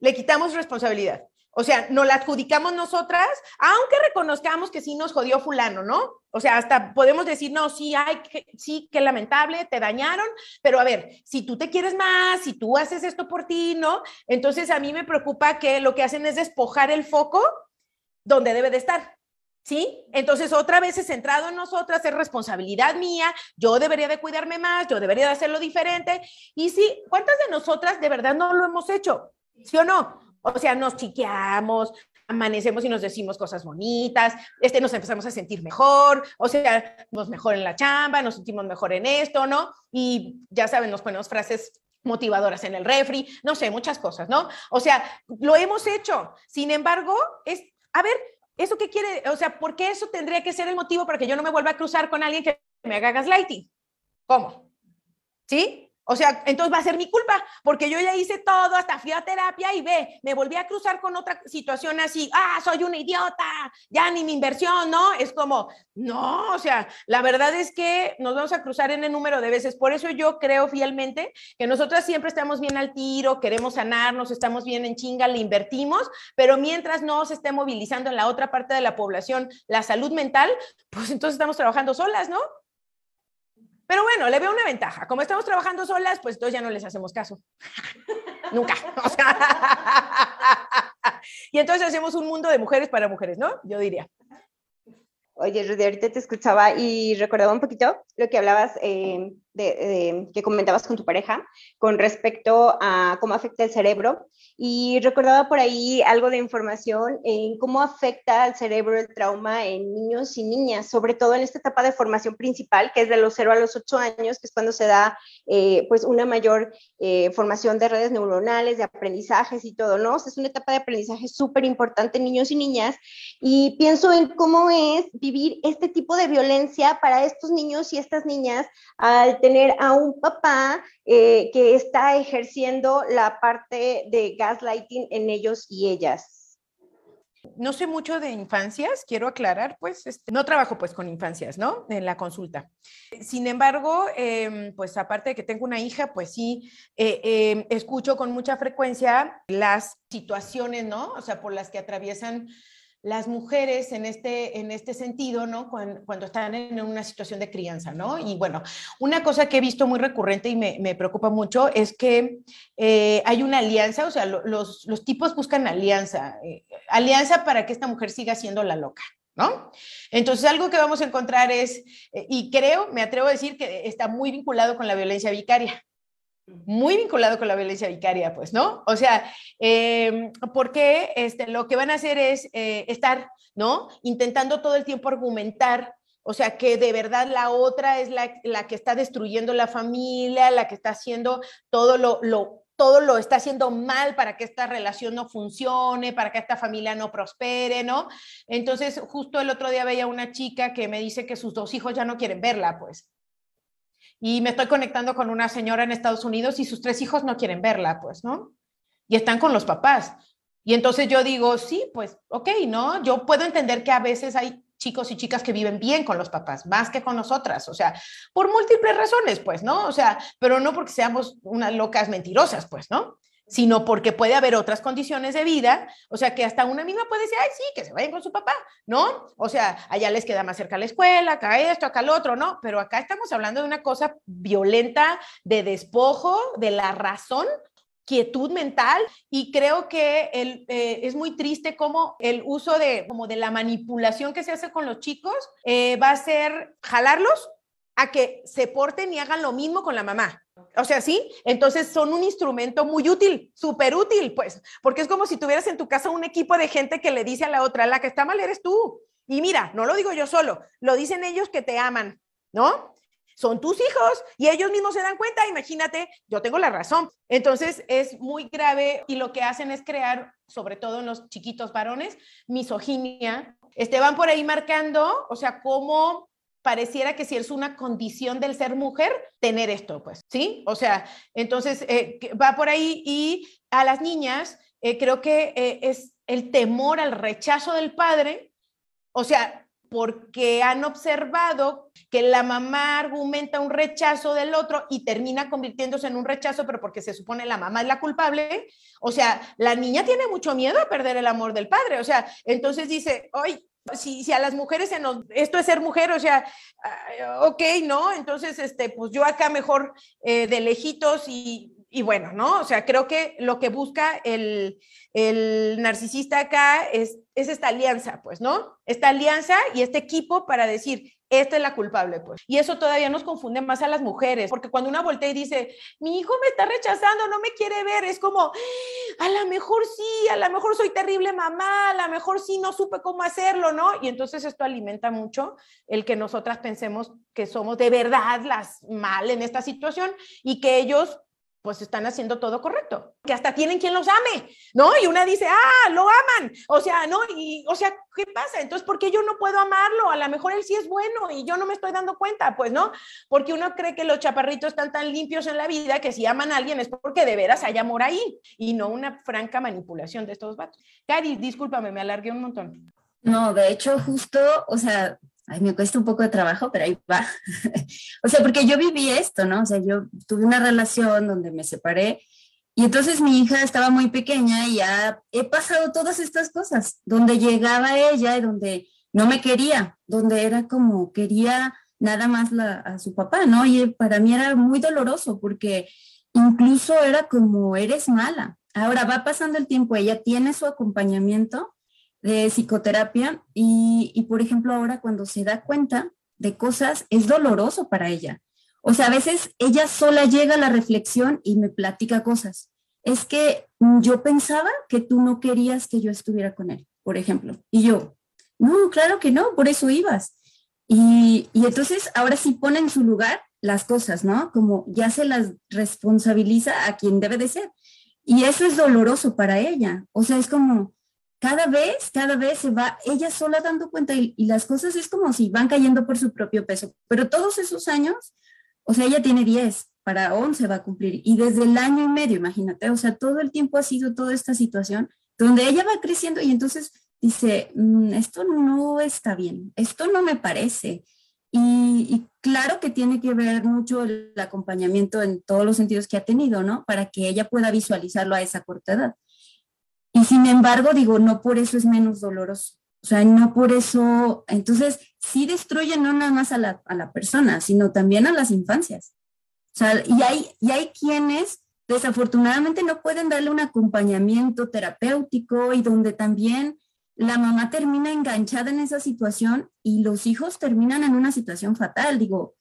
A: Le quitamos responsabilidad. O sea, no la adjudicamos nosotras, aunque reconozcamos que sí nos jodió fulano, ¿no? O sea, hasta podemos decir, no, sí, hay que, sí, qué lamentable, te dañaron, pero a ver, si tú te quieres más, si tú haces esto por ti, ¿no? Entonces a mí me preocupa que lo que hacen es despojar el foco donde debe de estar. ¿Sí? Entonces, otra vez es centrado en nosotras, es responsabilidad mía, yo debería de cuidarme más, yo debería de hacerlo diferente. Y sí, ¿cuántas de nosotras de verdad no lo hemos hecho? ¿Sí o no? O sea, nos chiqueamos, amanecemos y nos decimos cosas bonitas, este, nos empezamos a sentir mejor, o sea, nos mejor en la chamba, nos sentimos mejor en esto, ¿no? Y ya saben, nos ponemos frases motivadoras en el refri, no sé, muchas cosas, ¿no? O sea, lo hemos hecho. Sin embargo, es, a ver, ¿eso qué quiere? O sea, ¿por qué eso tendría que ser el motivo para que yo no me vuelva a cruzar con alguien que me haga gaslighting? ¿Cómo? ¿Sí? O sea, entonces va a ser mi culpa, porque yo ya hice todo, hasta fui a terapia y ve, me volví a cruzar con otra situación así, ah, soy una idiota, ya ni mi inversión, ¿no? Es como, no, o sea, la verdad es que nos vamos a cruzar en el número de veces. Por eso yo creo fielmente que nosotras siempre estamos bien al tiro, queremos sanarnos, estamos bien en chinga, le invertimos, pero mientras no se esté movilizando en la otra parte de la población la salud mental, pues entonces estamos trabajando solas, ¿no? Pero bueno, le veo una ventaja. Como estamos trabajando solas, pues entonces ya no les hacemos caso. [LAUGHS] Nunca. [LAUGHS] y entonces hacemos un mundo de mujeres para mujeres, ¿no? Yo diría.
D: Oye, Rudy, ahorita te escuchaba y recordaba un poquito lo que hablabas eh, de, que comentabas con tu pareja con respecto a cómo afecta el cerebro y recordaba por ahí algo de información en cómo afecta al cerebro el trauma en niños y niñas, sobre todo en esta etapa de formación principal, que es de los 0 a los 8 años, que es cuando se da eh, pues una mayor eh, formación de redes neuronales, de aprendizajes y todo, ¿no? es una etapa de aprendizaje súper importante en niños y niñas y pienso en cómo es vivir este tipo de violencia para estos niños y estas niñas al tener a un papá eh, que está ejerciendo la parte de gaslighting en ellos y ellas.
A: No sé mucho de infancias, quiero aclarar, pues este, no trabajo pues con infancias, ¿no? En la consulta. Sin embargo, em, pues aparte de que tengo una hija, pues sí, eh, em, escucho con mucha frecuencia las situaciones, ¿no? O sea, por las que atraviesan las mujeres en este, en este sentido, ¿no? Cuando, están en una situación de crianza, ¿no? Y bueno, una cosa que he visto muy recurrente y me, preocupa mucho es que eh, hay una alianza, o sea, los, tipos buscan alianza, eh, alianza para que esta mujer siga siendo la loca, ¿no? Entonces, algo que vamos a encontrar es, eh, y creo, me atrevo a decir que está muy vinculado con la violencia vicaria muy vinculado con la violencia vicaria, pues, ¿no? O sea, eh, porque este, lo que van a hacer es eh, estar, ¿no? Intentando todo el tiempo argumentar, o sea, que de verdad la otra es la, la que está destruyendo la familia, la que está haciendo todo lo, lo, todo lo está haciendo mal para que esta relación no funcione, para que esta familia no prospere, ¿no? Entonces, justo el otro día veía una chica que me dice que sus dos hijos ya no quieren verla, pues y me estoy conectando con una señora en Estados Unidos y sus tres hijos no quieren verla, pues, ¿no? Y están con los papás. Y entonces yo digo, sí, pues, ok, ¿no? Yo puedo entender que a veces hay chicos y chicas que viven bien con los papás, más que con nosotras, o sea, por múltiples razones, pues, ¿no? O sea, pero no porque seamos unas locas mentirosas, pues, ¿no? Sino porque puede haber otras condiciones de vida, o sea, que hasta una misma puede decir, ay, sí, que se vayan con su papá, ¿no? O sea, allá les queda más cerca la escuela, acá esto, acá lo otro, ¿no? Pero acá estamos hablando de una cosa violenta, de despojo, de la razón quietud mental y creo que el, eh, es muy triste como el uso de, como de la manipulación que se hace con los chicos eh, va a ser jalarlos a que se porten y hagan lo mismo con la mamá. O sea, sí, entonces son un instrumento muy útil, súper útil, pues, porque es como si tuvieras en tu casa un equipo de gente que le dice a la otra, la que está mal eres tú. Y mira, no lo digo yo solo, lo dicen ellos que te aman, ¿no? Son tus hijos y ellos mismos se dan cuenta, imagínate, yo tengo la razón. Entonces es muy grave y lo que hacen es crear, sobre todo en los chiquitos varones, misoginia. Este, van por ahí marcando, o sea, cómo pareciera que si es una condición del ser mujer, tener esto, pues, ¿sí? O sea, entonces eh, va por ahí y a las niñas eh, creo que eh, es el temor al rechazo del padre, o sea, porque han observado que la mamá argumenta un rechazo del otro y termina convirtiéndose en un rechazo, pero porque se supone la mamá es la culpable. O sea, la niña tiene mucho miedo a perder el amor del padre. O sea, entonces dice, hoy si, si, a las mujeres se nos, esto es ser mujer, o sea, ah, ok, ¿no? Entonces, este, pues yo acá mejor eh, de lejitos y, y, bueno, ¿no? O sea, creo que lo que busca el, el narcisista acá es, es esta alianza, pues, ¿no? Esta alianza y este equipo para decir, esta es la culpable, pues. Y eso todavía nos confunde más a las mujeres, porque cuando una voltea y dice, mi hijo me está rechazando, no me quiere ver, es como, a lo mejor sí, a lo mejor soy terrible mamá, a lo mejor sí, no supe cómo hacerlo, ¿no? Y entonces esto alimenta mucho el que nosotras pensemos que somos de verdad las mal en esta situación y que ellos pues están haciendo todo correcto, que hasta tienen quien los ame, ¿no? Y una dice, ah, lo aman, o sea, ¿no? Y, o sea, ¿qué pasa? Entonces, ¿por qué yo no puedo amarlo? A lo mejor él sí es bueno y yo no me estoy dando cuenta, pues, ¿no? Porque uno cree que los chaparritos están tan limpios en la vida que si aman a alguien es porque de veras hay amor ahí y no una franca manipulación de estos vatos. Cari, discúlpame, me alargué un montón.
E: No, de hecho, justo, o sea, ay, me cuesta un poco de trabajo, pero ahí va. [LAUGHS] o sea, porque yo viví esto, ¿no? O sea, yo tuve una relación donde me separé y entonces mi hija estaba muy pequeña y ya he pasado todas estas cosas, donde llegaba ella y donde no me quería, donde era como quería nada más a su papá, ¿no? Y para mí era muy doloroso porque incluso era como, eres mala. Ahora va pasando el tiempo, ella tiene su acompañamiento de psicoterapia y, y, por ejemplo, ahora cuando se da cuenta de cosas, es doloroso para ella. O sea, a veces ella sola llega a la reflexión y me platica cosas. Es que yo pensaba que tú no querías que yo estuviera con él, por ejemplo. Y yo, no, claro que no, por eso ibas. Y, y entonces ahora sí pone en su lugar las cosas, ¿no? Como ya se las responsabiliza a quien debe de ser. Y eso es doloroso para ella. O sea, es como, cada vez, cada vez se va ella sola dando cuenta y, las cosas es como si van cayendo por su propio peso. Pero todos esos años, o sea, ella tiene 10, para 11 va a cumplir. Y desde el año y medio, imagínate, o sea, todo el tiempo ha sido toda esta situación donde ella va creciendo y entonces dice, mm, esto no está bien, esto no me parece. Y, y, claro que tiene que ver mucho el acompañamiento en todos los sentidos que ha tenido, ¿no? Para que ella pueda visualizarlo a esa corta edad. Y sin embargo, digo, no por eso es menos doloroso. O sea, no por eso, entonces sí destruyen no nada más a la, a la persona, sino también a las infancias. O sea, y hay, y hay quienes desafortunadamente no pueden darle un acompañamiento terapéutico y donde también la mamá termina enganchada en esa situación y los hijos terminan en una situación fatal. Digo,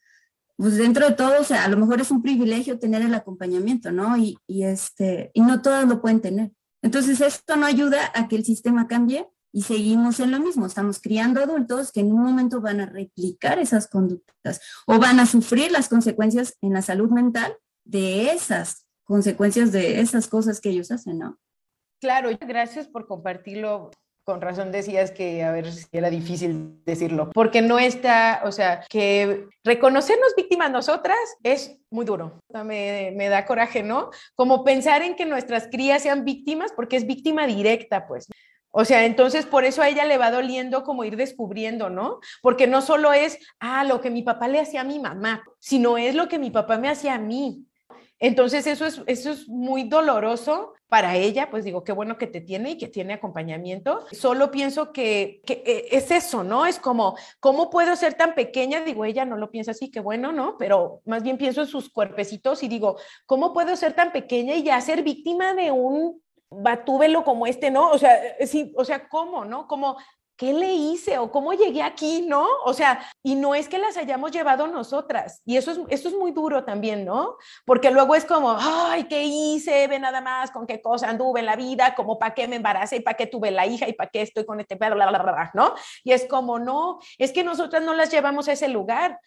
E: pues dentro de todo, o sea, a lo mejor es un privilegio tener el acompañamiento, ¿no? Y, y este, y no todos lo pueden tener. Entonces, esto no ayuda a que el sistema cambie y seguimos en lo mismo. Estamos criando adultos que en un momento van a replicar esas conductas o van a sufrir las consecuencias en la salud mental de esas consecuencias de esas cosas que ellos hacen, ¿no?
A: Claro, gracias por compartirlo con razón decías que a ver si era difícil decirlo, porque no está, o sea, que reconocernos víctimas nosotras es muy duro. Me, da coraje, ¿no? Como pensar en que nuestras crías sean víctimas, porque es víctima directa, pues. O sea, entonces por eso a ella le va doliendo como ir descubriendo, ¿no? Porque no solo es, ah, lo que mi papá le hacía a mi mamá, sino es lo que mi papá me hacía a mí. Entonces eso es, eso es muy doloroso para ella, pues digo, qué bueno que te tiene y que tiene acompañamiento. Solo pienso que, que, eh, es eso, ¿no? Es como, ¿cómo puedo ser tan pequeña? Digo, ella no lo piensa así, qué bueno, ¿no? Pero más bien pienso en sus cuerpecitos y digo, ¿cómo puedo ser tan pequeña y ya ser víctima de un batúbelo como este, ¿no? O sea, eh, sí, o sea, ¿cómo, no? Como, ¿qué le hice o cómo llegué aquí, no? O sea, y no es que las hayamos llevado nosotras. Y eso es, eso es muy duro también, ¿no? Porque luego es como, ay, ¿qué hice? Ve nada más con qué cosa anduve en la vida, como para qué me embaracé y para qué tuve la hija y para qué estoy con este perro, bla, bla, bla, ¿no? Y es como, no, es que nosotras no las llevamos a ese lugar.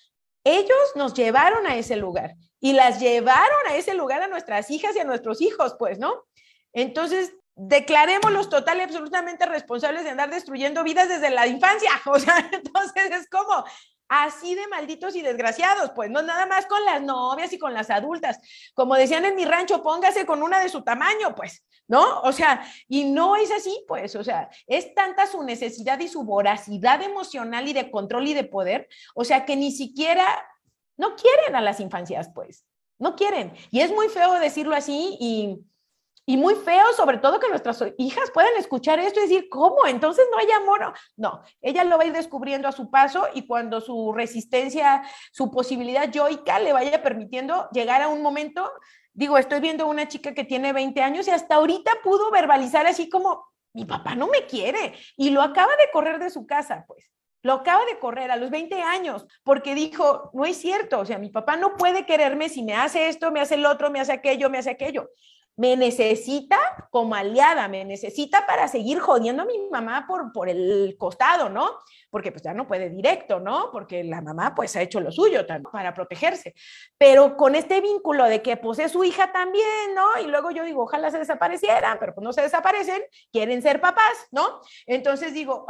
A: Ellos nos llevaron a ese lugar y las llevaron a ese lugar a nuestras hijas y a nuestros hijos, pues, ¿no? Entonces, declarémoslos total y absolutamente responsables de andar destruyendo vidas desde la infancia. [LAUGHS] O sea, entonces es como así de malditos y desgraciados, pues no nada más con las novias y con las adultas. Como decían en mi rancho, póngase con una de su tamaño, pues, ¿no? O sea, y no es así, pues, o sea, es tanta su necesidad y su voracidad emocional y de control y de poder, o sea, que ni siquiera, no quieren a las infancias, pues, no quieren. Y es muy feo decirlo así y y muy feo, sobre todo que nuestras hijas puedan escuchar esto y decir, ¿cómo? Entonces no hay amor. No, ella lo va a ir descubriendo a su paso y cuando su resistencia, su posibilidad yoica le vaya permitiendo llegar a un momento, digo, estoy viendo una chica que tiene 20 años y hasta ahorita pudo verbalizar así como, mi papá no me quiere y lo acaba de correr de su casa, pues. Lo acaba de correr a los 20 años porque dijo, no es cierto, o sea, mi papá no puede quererme si me hace esto, me hace el otro, me hace aquello, me hace aquello me necesita como aliada, me necesita para seguir jodiendo a mi mamá por, por el costado, ¿no? Porque pues ya no puede directo, ¿no? Porque la mamá pues ha hecho lo suyo para protegerse. Pero con este vínculo de que pues es su hija también, ¿no? Y luego yo digo, ojalá se desaparecieran, pero pues no se desaparecen, quieren ser papás, ¿no? Entonces digo,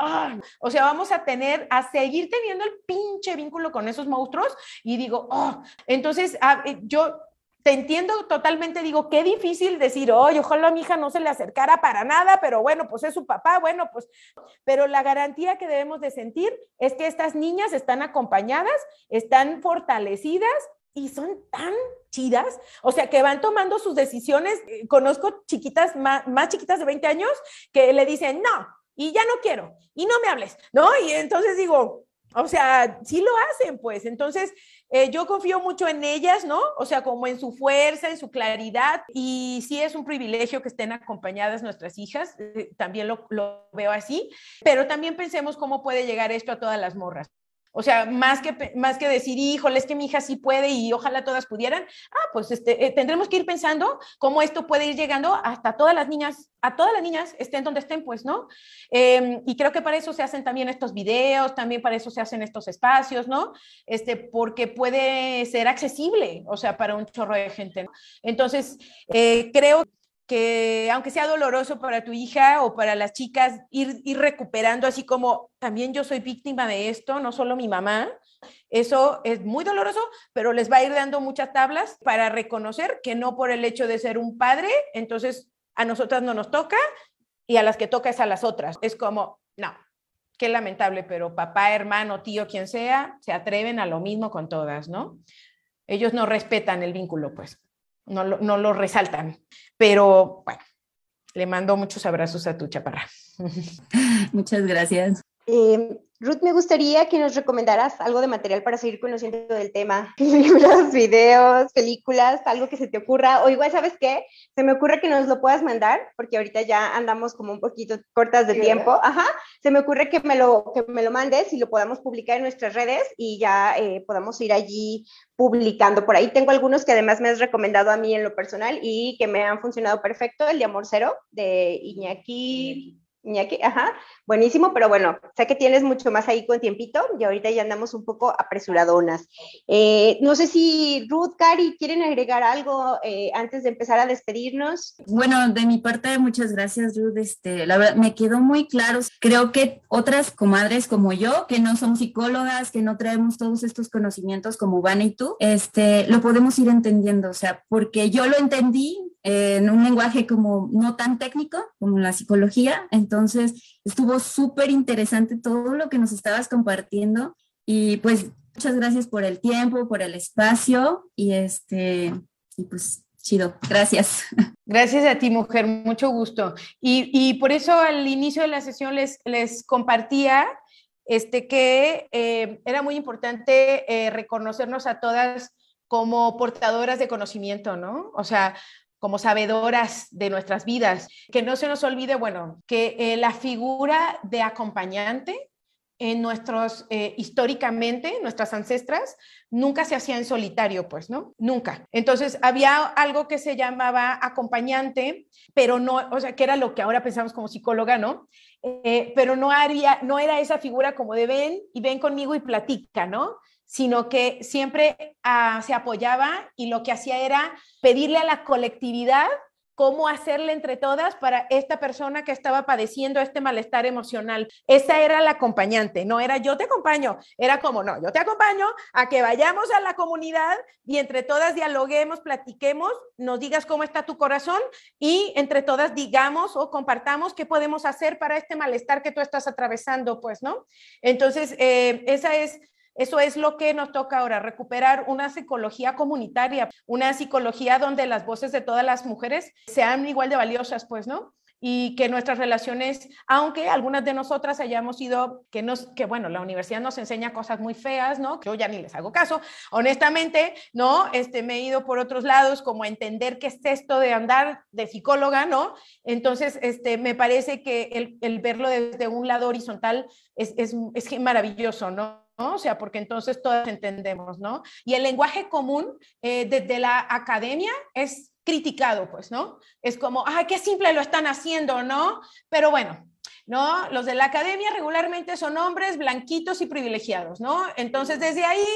A: o sea, vamos a tener, a seguir teniendo el pinche vínculo con esos monstruos y digo, oh, entonces ah, eh, yo te entiendo totalmente, digo, qué difícil decir, oye, ojalá a mi hija no se le acercara para nada, pero bueno, pues es su papá, bueno, pues, pero la garantía que debemos de sentir es que estas niñas están acompañadas, están fortalecidas y son tan chidas, o sea, que van tomando sus decisiones. Eh, conozco chiquitas, más, más chiquitas de 20 años, que le dicen, no, y ya no quiero, y no me hables, ¿no? Y entonces digo, o sea, sí lo hacen, pues. Entonces, eh, yo confío mucho en ellas, ¿no? O sea, como en su fuerza, en su claridad. Y sí es un privilegio que estén acompañadas nuestras hijas, eh, también lo, lo veo así. Pero también pensemos cómo puede llegar esto a todas las morras. O sea, más que, más que decir, híjole, es que mi hija sí puede y ojalá todas pudieran, ah, pues este, eh, tendremos que ir pensando cómo esto puede ir llegando hasta todas las niñas, a todas las niñas, estén donde estén, pues, ¿no? Em, y creo que para eso se hacen también estos videos, también para eso se hacen estos espacios, ¿no? Este, porque puede ser accesible, o sea, para un chorro de gente. ¿no? Entonces, eh, creo aunque sea doloroso para tu hija o para las chicas, ir, ir, recuperando así como también yo soy víctima de esto, no solo mi mamá, eso es muy doloroso, pero les va a ir dando muchas tablas para reconocer que no por el hecho de ser un padre, entonces a nosotras no nos toca y a las que toca es a las otras. Es como, no, qué lamentable, pero papá, hermano, tío, quien sea, se atreven a lo mismo con todas, ¿no? Ellos no respetan el vínculo, pues no lo, no lo resaltan. Pero bueno, le mando muchos abrazos a tu chaparra. [LAUGHS]
E: Muchas gracias.
D: Eh, Ruth, me gustaría que nos recomendaras algo de material para seguir conociendo del tema. [LAUGHS] Libros, videos, películas, algo que se te ocurra. O igual, ¿sabes qué? Se me ocurre que nos lo puedas mandar, porque ahorita ya andamos como un poquito cortas de tiempo. Ajá. Se me ocurre que me lo, que me lo mandes y lo podamos publicar en nuestras redes y ya eh, podamos ir allí publicando por ahí. Tengo algunos que además me has recomendado a mí en lo personal y que me han funcionado perfecto. El de Amor Cero, de Iñaki Iñaki, ajá, buenísimo, pero bueno, sé que tienes mucho más ahí con tiempito y ahorita ya andamos un poco apresuradonas. Eh, no sé si Ruth, Cari, quieren agregar algo eh, antes de empezar a despedirnos.
E: Bueno, de mi parte, muchas gracias, Ruth. Este, la verdad, me quedó muy claro. Creo que otras comadres como yo, que no son psicólogas, que no traemos todos estos conocimientos como Vane y tú, este, lo podemos ir entendiendo, o sea, porque yo lo entendí en un lenguaje como no tan técnico como la psicología. Entonces, estuvo súper interesante todo lo que nos estabas compartiendo y pues muchas gracias por el tiempo, por el espacio y este, y pues chido, gracias. [LAUGHS]
A: Gracias a ti, mujer, mucho gusto. Y, y por eso al inicio de la sesión les, les compartía este, que eh, era muy importante eh, reconocernos a todas como portadoras de conocimiento, ¿no? O sea, como sabedoras de nuestras vidas. Que no se nos olvide, bueno, que eh, la figura de acompañante en nuestros, eh, históricamente, nuestras ancestras, nunca se hacía en solitario, pues, ¿no? Nunca. Entonces, había algo que se llamaba acompañante, pero no, o sea, que era lo que ahora pensamos como psicóloga, ¿no? Eh, pero no, haría, no era esa figura como de ven y ven conmigo y platica, ¿no? Sino que siempre ah, se apoyaba y lo que hacía era pedirle a la colectividad cómo hacerle entre todas para esta persona que estaba padeciendo este malestar emocional. Esa era la acompañante, no era yo te acompaño, era como, no, yo te acompaño a que vayamos a la comunidad y entre todas dialoguemos, platiquemos, nos digas cómo está tu corazón y entre todas digamos o compartamos qué podemos hacer para este malestar que tú estás atravesando, pues, ¿no? Entonces, eh, esa es eso es lo que nos toca ahora, recuperar una psicología comunitaria, una psicología donde las voces de todas las mujeres sean igual de valiosas, pues, ¿no? y que nuestras relaciones, aunque algunas de nosotras hayamos ido, que nos, que bueno, la universidad nos enseña cosas muy feas, ¿no? Que yo ya ni les hago caso, honestamente, ¿no? Este, me he ido por otros lados, como entender qué es esto de andar de psicóloga, ¿no? Entonces, este, me parece que el, el verlo desde un lado horizontal es, es, es maravilloso, ¿no? O sea, porque entonces todos entendemos, ¿no? Y el lenguaje común eh, desde la academia es criticado, pues, ¿no? Es como, ay, qué simple lo están haciendo, ¿no? Pero bueno, ¿no? Los de la academia regularmente son hombres blanquitos y privilegiados, ¿no? Entonces, desde ahí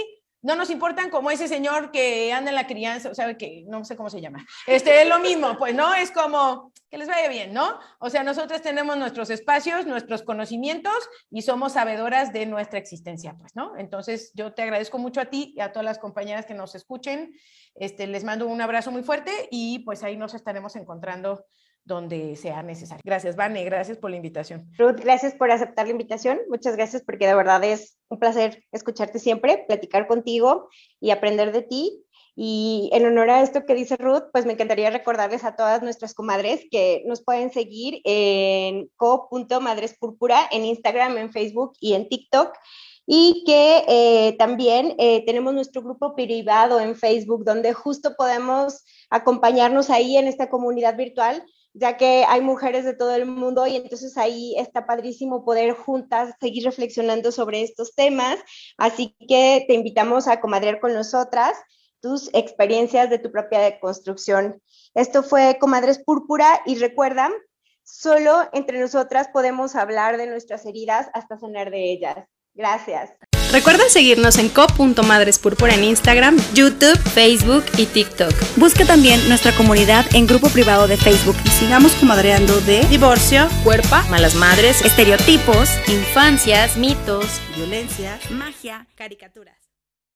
A: no nos importan como ese señor que anda en la crianza, o sea, que no sé cómo se llama. Este es lo mismo, pues, ¿no? Es como que les vaya bien, ¿no? O sea, nosotros tenemos nuestros espacios, nuestros conocimientos y somos sabedoras de nuestra existencia, pues, ¿no? Entonces, yo te agradezco mucho a ti y a todas las compañeras que nos escuchen. Este, les mando un abrazo muy fuerte y pues ahí nos estaremos encontrando donde sea necesario. Gracias, Vane, gracias por la invitación.
D: Ruth, gracias por aceptar la invitación. Muchas gracias porque de verdad es un placer escucharte siempre, platicar contigo y aprender de ti. Y en honor a esto que dice Ruth, pues me encantaría recordarles a todas nuestras comadres que nos pueden seguir en co.madrespúrpura en Instagram, en Facebook y en TikTok y que eh, también eh, tenemos nuestro grupo privado en Facebook donde justo podemos acompañarnos ahí en esta comunidad virtual ya que hay mujeres de todo el mundo y entonces ahí está padrísimo poder juntas seguir reflexionando sobre estos temas. Así que te invitamos a comadrear con nosotras tus experiencias de tu propia construcción. Esto fue Comadres Púrpura y recuerda, solo entre nosotras podemos hablar de nuestras heridas hasta sanar de ellas. Gracias.
B: Recuerda seguirnos en co.madrespúrpura en Instagram, YouTube, Facebook y TikTok.
C: Busca también nuestra comunidad en grupo privado de Facebook y sigamos comadreando de
B: divorcio, cuerpo, malas madres,
C: estereotipos,
B: infancias, mitos,
C: violencia, magia, caricaturas.